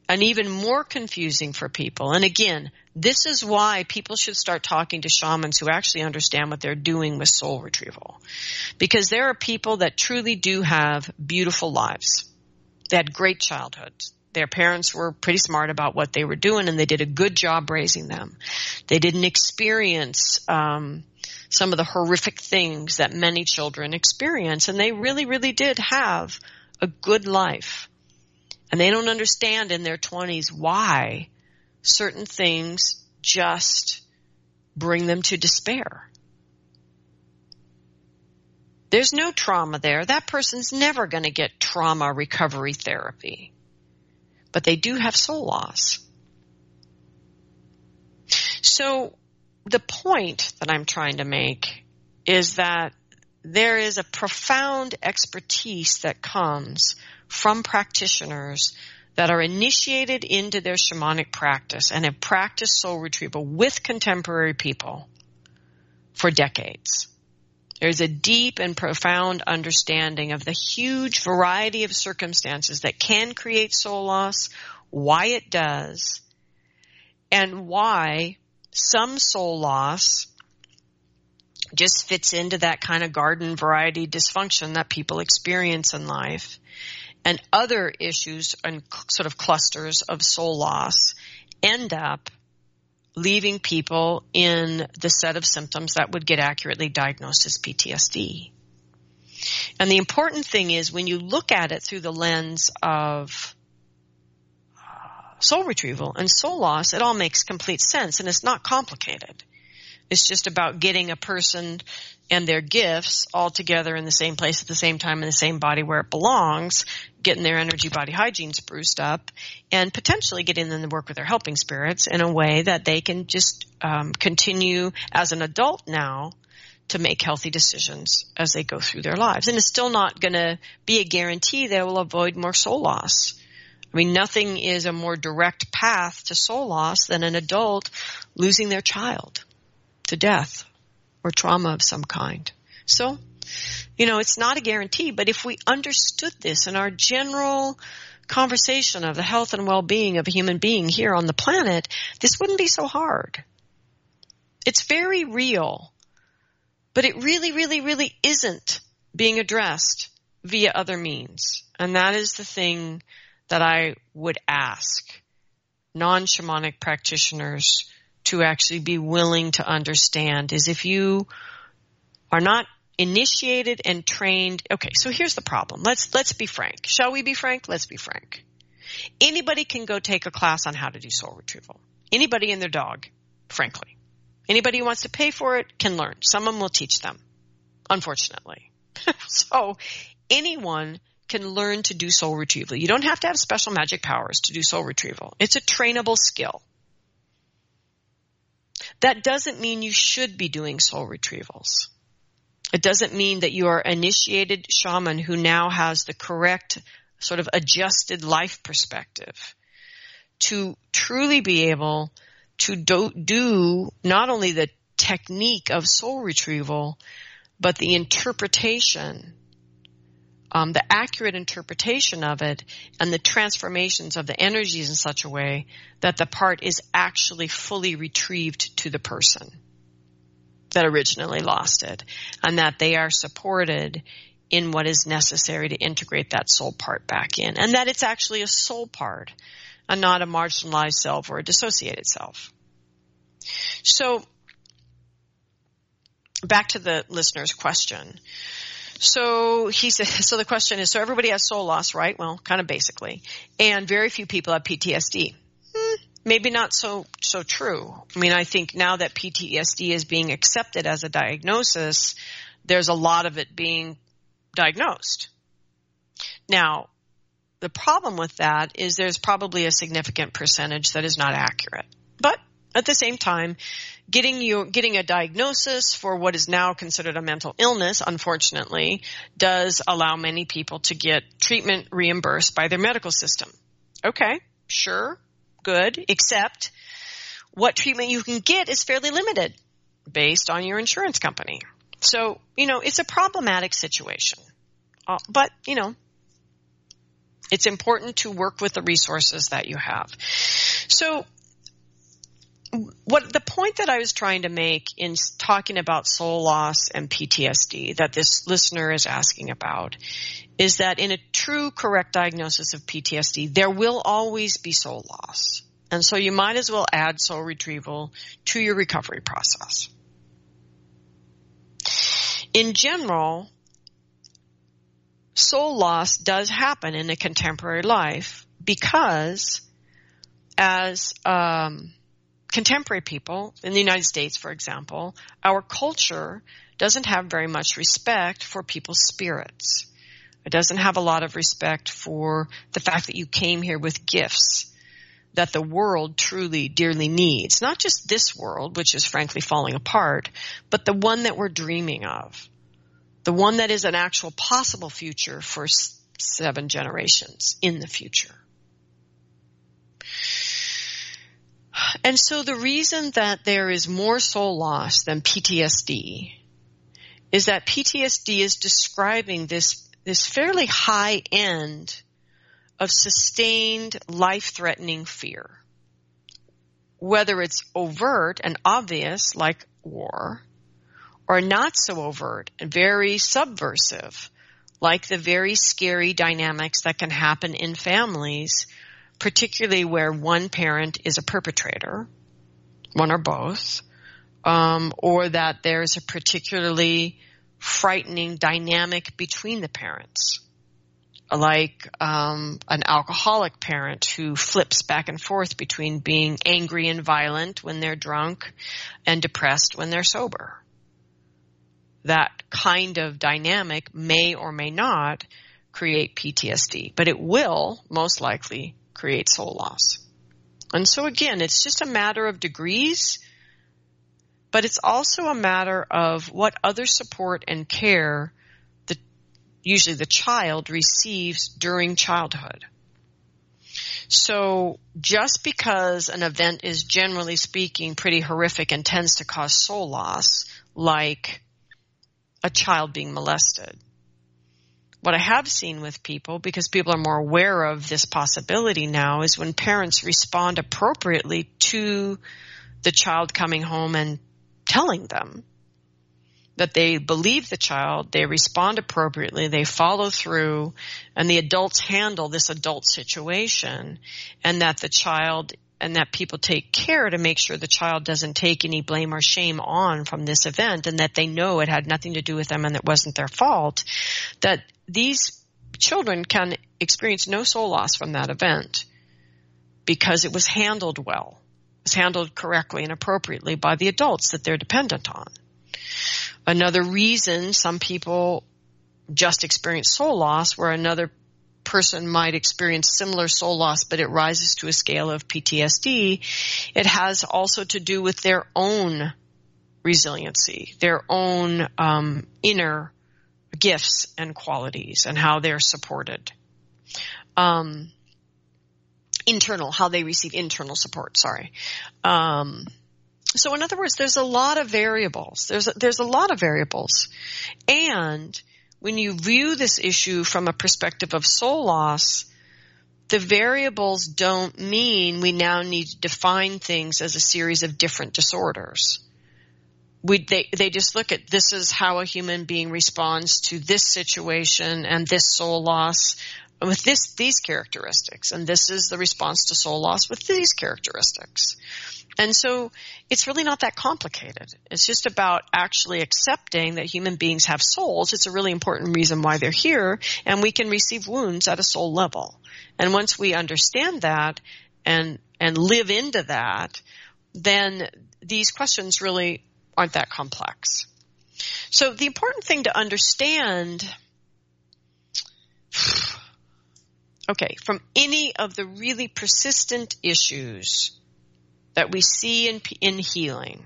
And even more confusing for people. And again, this is why people should start talking to shamans who actually understand what they're doing with soul retrieval. Because there are people that truly do have beautiful lives. They had great childhoods. Their parents were pretty smart about what they were doing and they did a good job raising them. They didn't experience, um, some of the horrific things that many children experience. And they really, really did have a good life. And they don't understand in their 20s why certain things just bring them to despair. There's no trauma there. That person's never going to get trauma recovery therapy. But they do have soul loss. So the point that I'm trying to make is that there is a profound expertise that comes from practitioners that are initiated into their shamanic practice and have practiced soul retrieval with contemporary people for decades. There's a deep and profound understanding of the huge variety of circumstances that can create soul loss, why it does, and why some soul loss just fits into that kind of garden variety dysfunction that people experience in life. And other issues and sort of clusters of soul loss end up leaving people in the set of symptoms that would get accurately diagnosed as PTSD. And the important thing is when you look at it through the lens of soul retrieval and soul loss, it all makes complete sense and it's not complicated. It's just about getting a person and their gifts all together in the same place at the same time in the same body where it belongs, getting their energy body hygiene spruced up, and potentially getting them to work with their helping spirits in a way that they can just um, continue as an adult now to make healthy decisions as they go through their lives. And it's still not going to be a guarantee they will avoid more soul loss. I mean, nothing is a more direct path to soul loss than an adult losing their child to death or trauma of some kind. So, you know, it's not a guarantee, but if we understood this in our general conversation of the health and well-being of a human being here on the planet, this wouldn't be so hard. It's very real, but it really, really, really isn't being addressed via other means. And that is the thing that I would ask non-shamanic practitioners to actually be willing to understand is if you are not initiated and trained. Okay, so here's the problem. Let's let's be frank. Shall we be frank? Let's be frank. Anybody can go take a class on how to do soul retrieval. Anybody and their dog, frankly. Anybody who wants to pay for it can learn. Someone will teach them, unfortunately. (laughs) so anyone can learn to do soul retrieval. You don't have to have special magic powers to do soul retrieval. It's a trainable skill. That doesn't mean you should be doing soul retrievals. It doesn't mean that you are initiated shaman who now has the correct sort of adjusted life perspective to truly be able to do, do not only the technique of soul retrieval, but the interpretation um, the accurate interpretation of it and the transformations of the energies in such a way that the part is actually fully retrieved to the person that originally lost it and that they are supported in what is necessary to integrate that soul part back in and that it's actually a soul part and not a marginalized self or a dissociated self. So back to the listener's question. So he said, (laughs) so the question is, so everybody has soul loss, right? Well, kind of basically. And very few people have PTSD. Hmm, maybe not so, so true. I mean, I think now that PTSD is being accepted as a diagnosis, there's a lot of it being diagnosed. Now, the problem with that is there's probably a significant percentage that is not accurate. At the same time, getting you getting a diagnosis for what is now considered a mental illness, unfortunately, does allow many people to get treatment reimbursed by their medical system. Okay, sure, good, except what treatment you can get is fairly limited based on your insurance company. So, you know, it's a problematic situation. Uh, but, you know, it's important to work with the resources that you have. So what the point that I was trying to make in talking about soul loss and PTSD that this listener is asking about is that in a true correct diagnosis of PTSD, there will always be soul loss. And so you might as well add soul retrieval to your recovery process. In general, soul loss does happen in a contemporary life because as um, contemporary people in the United States, for example, our culture doesn't have very much respect for people's spirits. It doesn't have a lot of respect for the fact that you came here with gifts that the world truly dearly needs. Not just this world, which is frankly falling apart, but the one that we're dreaming of. The one that is an actual possible future for seven generations in the future. And so the reason that there is more soul loss than PTSD is that PTSD is describing this, this fairly high end of sustained life-threatening fear. Whether it's overt and obvious like war, or not so overt and very subversive like the very scary dynamics that can happen in families, particularly where one parent is a perpetrator, one or both, um, or that there's a particularly frightening dynamic between the parents like um, an alcoholic parent who flips back and forth between being angry and violent when they're drunk and depressed when they're sober. That kind of dynamic may or may not create PTSD, but it will most likely create soul loss. And so again, it's just a matter of degrees, but it's also a matter of what other support and care usually the child receives during childhood. So just because an event is generally speaking pretty horrific and tends to cause soul loss, like a child being molested, what I have seen with people, because people are more aware of this possibility now, is when parents respond appropriately to the child coming home and telling them that they believe the child, they respond appropriately, they follow through, and the adults handle this adult situation, and that the child and that people take care to make sure the child doesn't take any blame or shame on from this event and that they know it had nothing to do with them and it wasn't their fault, that these children can experience no soul loss from that event because it was handled well. It was handled correctly and appropriately by the adults that they're dependent on. Another reason some people just experience soul loss where another person might experience similar soul loss, but it rises to a scale of PTSD. It has also to do with their own resiliency, their own um, inner gifts and qualities, and how they're supported. Um, internal, how they receive internal support. Sorry. Um, so in other words, there's a lot of variables. There's a, there's a lot of variables. And when you view this issue from a perspective of soul loss, the variables don't mean we now need to define things as a series of different disorders. We, they, they just look at this is how a human being responds to this situation and this soul loss with this, these characteristics. And this is the response to soul loss with these characteristics. And so it's really not that complicated. It's just about actually accepting that human beings have souls. It's a really important reason why they're here and we can receive wounds at a soul level. And once we understand that and, and live into that, then these questions really aren't that complex. So the important thing to understand (sighs) okay, from any of the really persistent issues that we see in, in healing.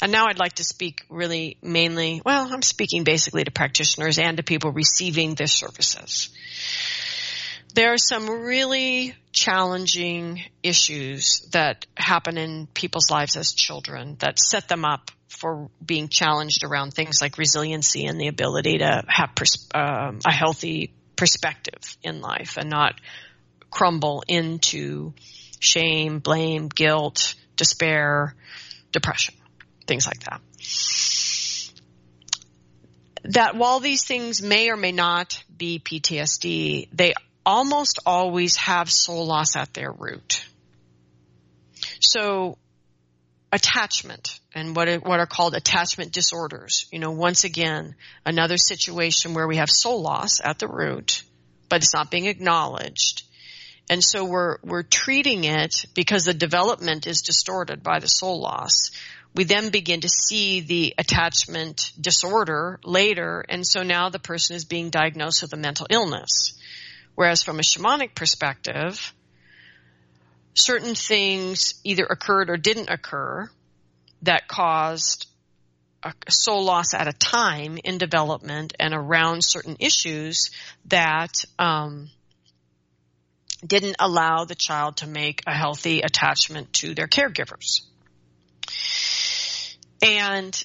And now I'd like to speak really mainly, well, I'm speaking basically to practitioners and to people receiving their services. There are some really challenging issues that happen in people's lives as children that set them up for being challenged around things like resiliency and the ability to have pers- um, a healthy perspective in life and not crumble into shame, blame, guilt, despair, depression, things like that. That while these things may or may not be PTSD, they almost always have soul loss at their root. So attachment and what are, what are called attachment disorders. You know, once again, another situation where we have soul loss at the root, but it's not being acknowledged And so we're, we're treating it because the development is distorted by the soul loss. We then begin to see the attachment disorder later. And so now the person is being diagnosed with a mental illness. Whereas from a shamanic perspective, certain things either occurred or didn't occur that caused a soul loss at a time in development and around certain issues that um, didn't allow the child to make a healthy attachment to their caregivers. And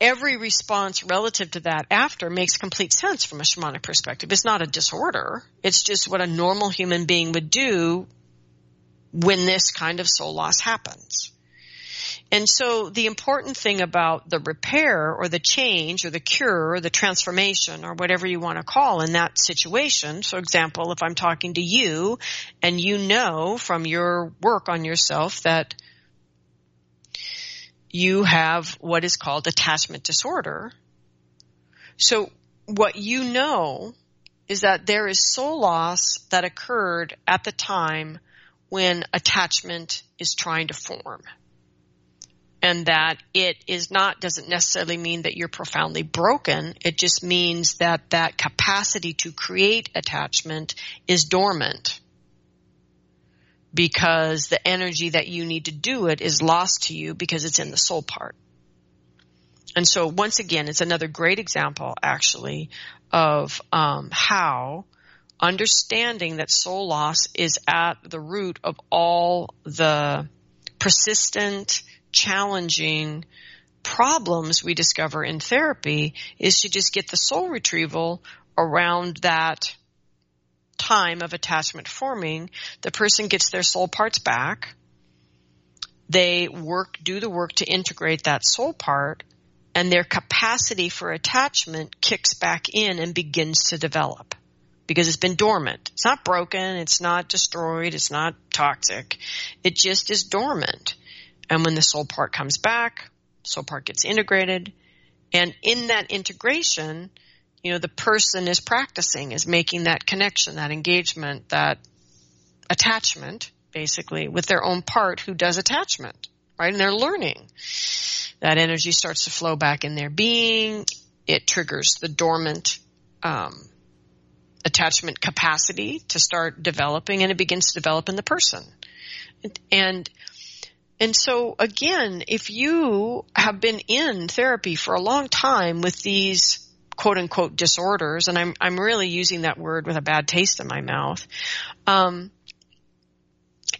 every response relative to that after makes complete sense from a shamanic perspective. It's not a disorder. It's just what a normal human being would do when this kind of soul loss happens. And so the important thing about the repair or the change or the cure or the transformation or whatever you want to call in that situation. For example, if I'm talking to you and you know from your work on yourself that you have what is called attachment disorder. So what you know is that there is soul loss that occurred at the time when attachment is trying to form. And that it is not, doesn't necessarily mean that you're profoundly broken. It just means that that capacity to create attachment is dormant because the energy that you need to do it is lost to you because it's in the soul part. And so once again, it's another great example actually of um, how understanding that soul loss is at the root of all the persistent, challenging problems we discover in therapy is to just get the soul retrieval around that time of attachment forming, the person gets their soul parts back. They work, do the work to integrate that soul part and their capacity for attachment kicks back in and begins to develop because it's been dormant. It's not broken. It's not destroyed. It's not toxic. It just is dormant. And when the soul part comes back, soul part gets integrated. And in that integration, you know, the person is practicing, is making that connection, that engagement, that attachment, basically, with their own part who does attachment, right? And they're learning. That energy starts to flow back in their being. It triggers the dormant, um, attachment capacity to start developing and it begins to develop in the person. And, and so again, if you have been in therapy for a long time with these quote unquote disorders, and I'm I'm really using that word with a bad taste in my mouth. Um,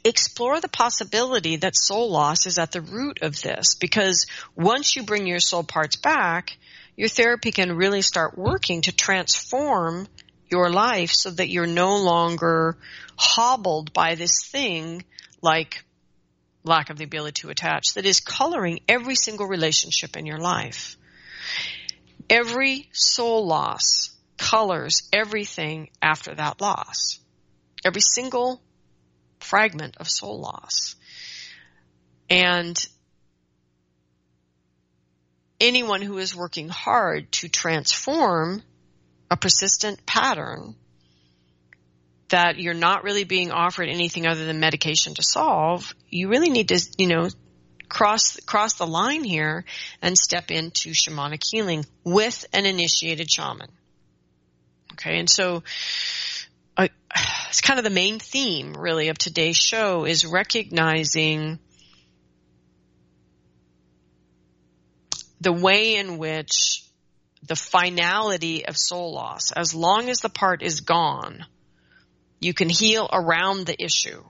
explore the possibility that soul loss is at the root of this because once you bring your soul parts back, your therapy can really start working to transform your life so that you're no longer hobbled by this thing like lack of the ability to attach that is coloring every single relationship in your life. Every soul loss colors everything after that loss. Every single fragment of soul loss. And anyone who is working hard to transform a persistent pattern that you're not really being offered anything other than medication to solve, you really need to, you know, cross cross the line here and step into shamanic healing with an initiated shaman. Okay, and so uh, it's kind of the main theme really of today's show is recognizing the way in which the finality of soul loss, as long as the part is gone, you can heal around the issue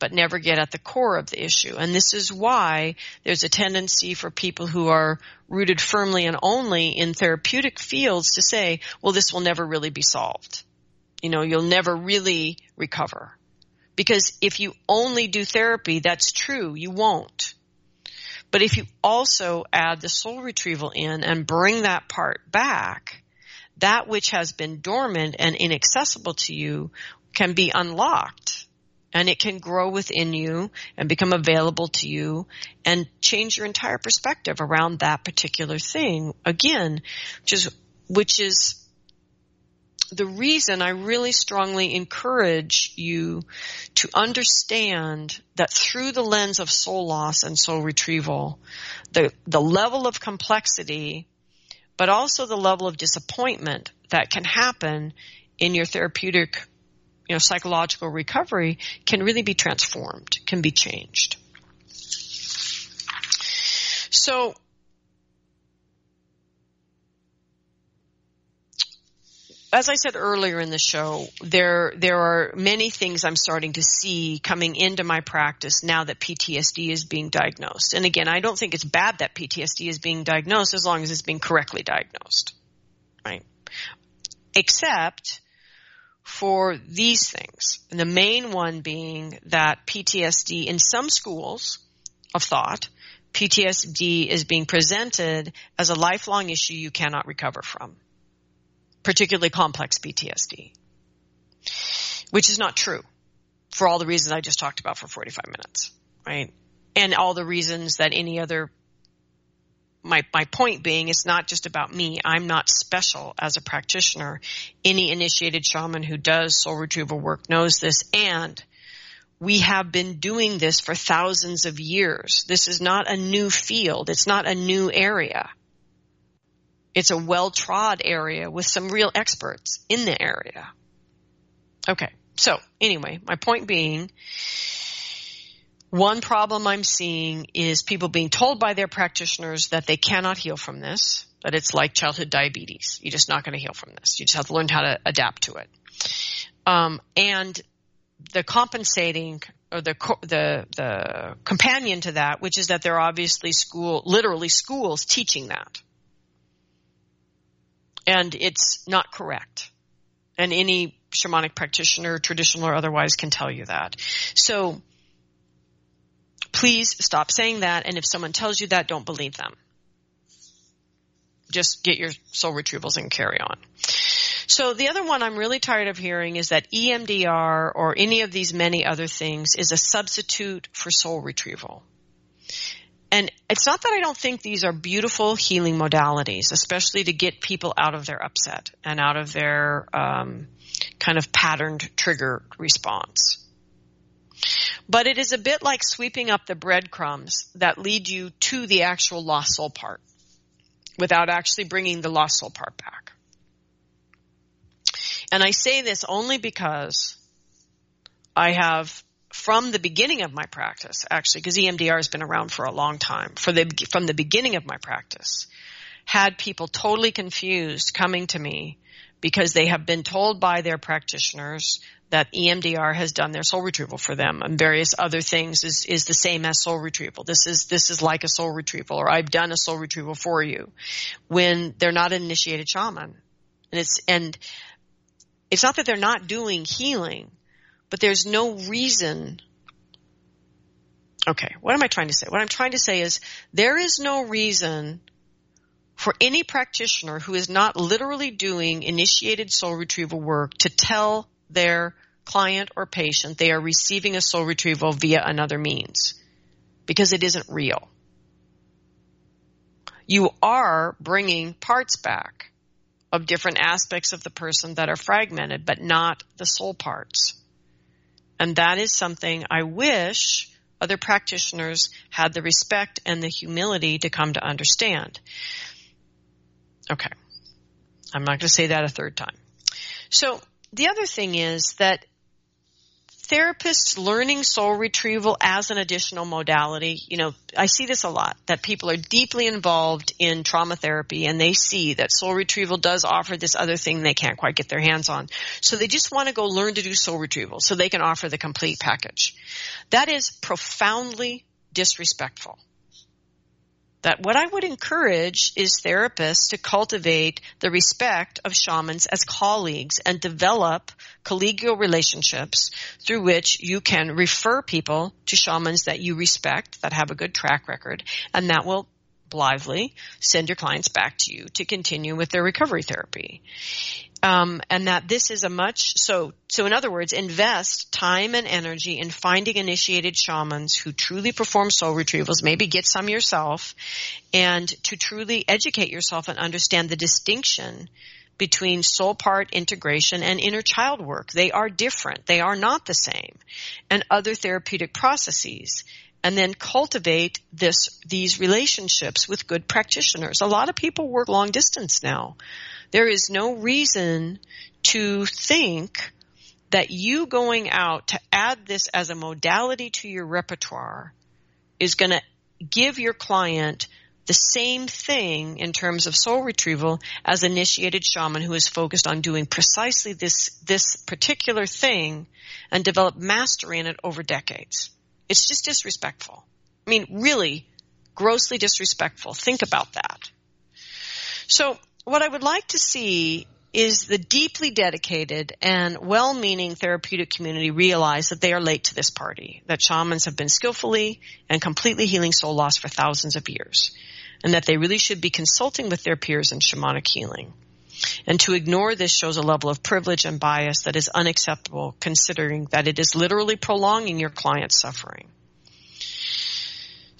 but never get at the core of the issue. And this is why there's a tendency for people who are rooted firmly and only in therapeutic fields to say, well, this will never really be solved. You know, you'll never really recover. Because if you only do therapy, that's true, you won't. But if you also add the soul retrieval in and bring that part back, that which has been dormant and inaccessible to you can be unlocked and it can grow within you and become available to you and change your entire perspective around that particular thing. Again which is which is the reason I really strongly encourage you to understand that through the lens of soul loss and soul retrieval, the, the level of complexity, but also the level of disappointment that can happen in your therapeutic, you know, psychological recovery can really be transformed, can be changed. So, as I said earlier in the show, there there are many things I'm starting to see coming into my practice now that PTSD is being diagnosed. And again, I don't think it's bad that PTSD is being diagnosed as long as it's being correctly diagnosed. Right? Except for these things. And the main one being that PTSD in some schools of thought, PTSD is being presented as a lifelong issue you cannot recover from particularly complex PTSD, which is not true for all the reasons I just talked about for 45 minutes, right? And all the reasons that any other my my point being it's not just about me. I'm not special as a practitioner. Any initiated shaman who does soul retrieval work knows this and we have been doing this for thousands of years. This is not a new field. It's not a new area it's a well trod area with some real experts in the area. Okay. So anyway, my point being, one problem I'm seeing is people being told by their practitioners that they cannot heal from this, that it's like childhood diabetes. You're just not going to heal from this. You just have to learn how to adapt to it. Um, and the compensating or the the the companion to that, which is that there are obviously school, literally schools teaching that and it's not correct. And any shamanic practitioner, traditional or otherwise, can tell you that. So please stop saying that. And if someone tells you that, don't believe them. Just get your soul retrievals and carry on. So the other one I'm really tired of hearing is that EMDR or any of these many other things is a substitute for soul retrieval. And it's not that I don't think these are beautiful healing modalities, especially to get people out of their upset and out of their um, kind of patterned trigger response. But it is a bit like sweeping up the breadcrumbs that lead you to the actual lost soul part without actually bringing the lost soul part back. And I say this only because I have from the beginning of my practice, actually, because EMDR has been around for a long time, for the, from the beginning of my practice, had people totally confused coming to me because they have been told by their practitioners that EMDR has done their soul retrieval for them and various other things is, is the same as soul retrieval. This is, this is like a soul retrieval or I've done a soul retrieval for you when they're not an initiated shaman. And it's, and it's not that they're not doing healing but there's no reason. Okay, what am I trying to say? What I'm trying to say is there is no reason for any practitioner who is not literally doing initiated soul retrieval work to tell their client or patient they are receiving a soul retrieval via another means because it isn't real. You are bringing parts back of different aspects of the person that are fragmented, but not the soul parts. And that is something I wish other practitioners had the respect and the humility to come to understand. Okay. I'm not going to say that a third time. So the other thing is that therapists learning soul retrieval as an additional modality, you know, I see this a lot that people are deeply involved in trauma therapy and they see that soul retrieval does offer this other thing they can't quite get their hands on. So they just want to go learn to do soul retrieval so they can offer the complete package. That is profoundly disrespectful that what I would encourage is therapists to cultivate the respect of shamans as colleagues and develop collegial relationships through which you can refer people to shamans that you respect, that have a good track record, and that will blithely send your clients back to you to continue with their recovery therapy um, and that this is a much so so in other words invest time and energy in finding initiated shamans who truly perform soul retrievals maybe get some yourself and to truly educate yourself and understand the distinction between soul part integration and inner child work. They are different. They are not the same. And other therapeutic processes. And then cultivate this, these relationships with good practitioners. A lot of people work long distance now. There is no reason to think that you going out to add this as a modality to your repertoire is going to give your client the same thing in terms of soul retrieval as initiated shaman who is focused on doing precisely this, this particular thing and develop mastery in it over decades. It's just disrespectful. I mean, really grossly disrespectful. Think about that. So what I would like to see is the deeply dedicated and well-meaning therapeutic community realize that they are late to this party, that shamans have been skillfully and completely healing soul loss for thousands of years, and that they really should be consulting with their peers in shamanic healing. And to ignore this shows a level of privilege and bias that is unacceptable considering that it is literally prolonging your client's suffering.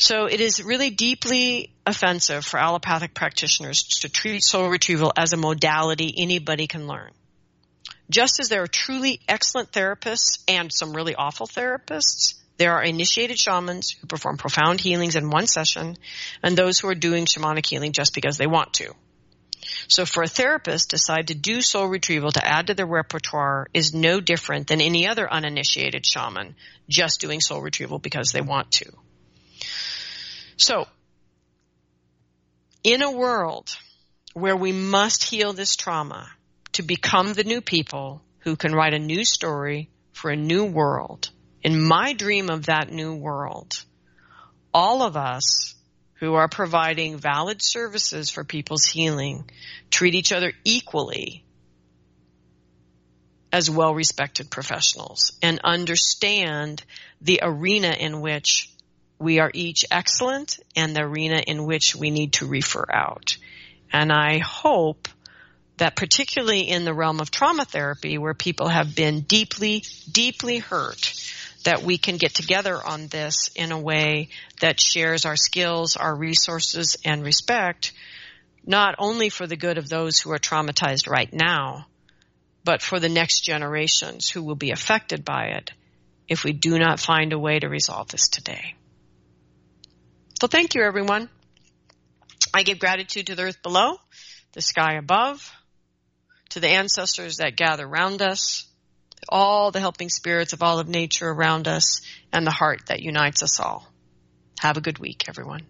So it is really deeply offensive for allopathic practitioners to treat soul retrieval as a modality anybody can learn. Just as there are truly excellent therapists and some really awful therapists, there are initiated shamans who perform profound healings in one session and those who are doing shamanic healing just because they want to. So for a therapist to decide to do soul retrieval to add to their repertoire is no different than any other uninitiated shaman just doing soul retrieval because they want to. So, in a world where we must heal this trauma to become the new people who can write a new story for a new world, in my dream of that new world, all of us who are providing valid services for people's healing treat each other equally as well respected professionals and understand the arena in which we are each excellent and the arena in which we need to refer out. And I hope that particularly in the realm of trauma therapy where people have been deeply, deeply hurt, that we can get together on this in a way that shares our skills, our resources, and respect, not only for the good of those who are traumatized right now, but for the next generations who will be affected by it if we do not find a way to resolve this today. So thank you, everyone. I give gratitude to the earth below, the sky above, to the ancestors that gather around us, all the helping spirits of all of nature around us, and the heart that unites us all. Have a good week, everyone.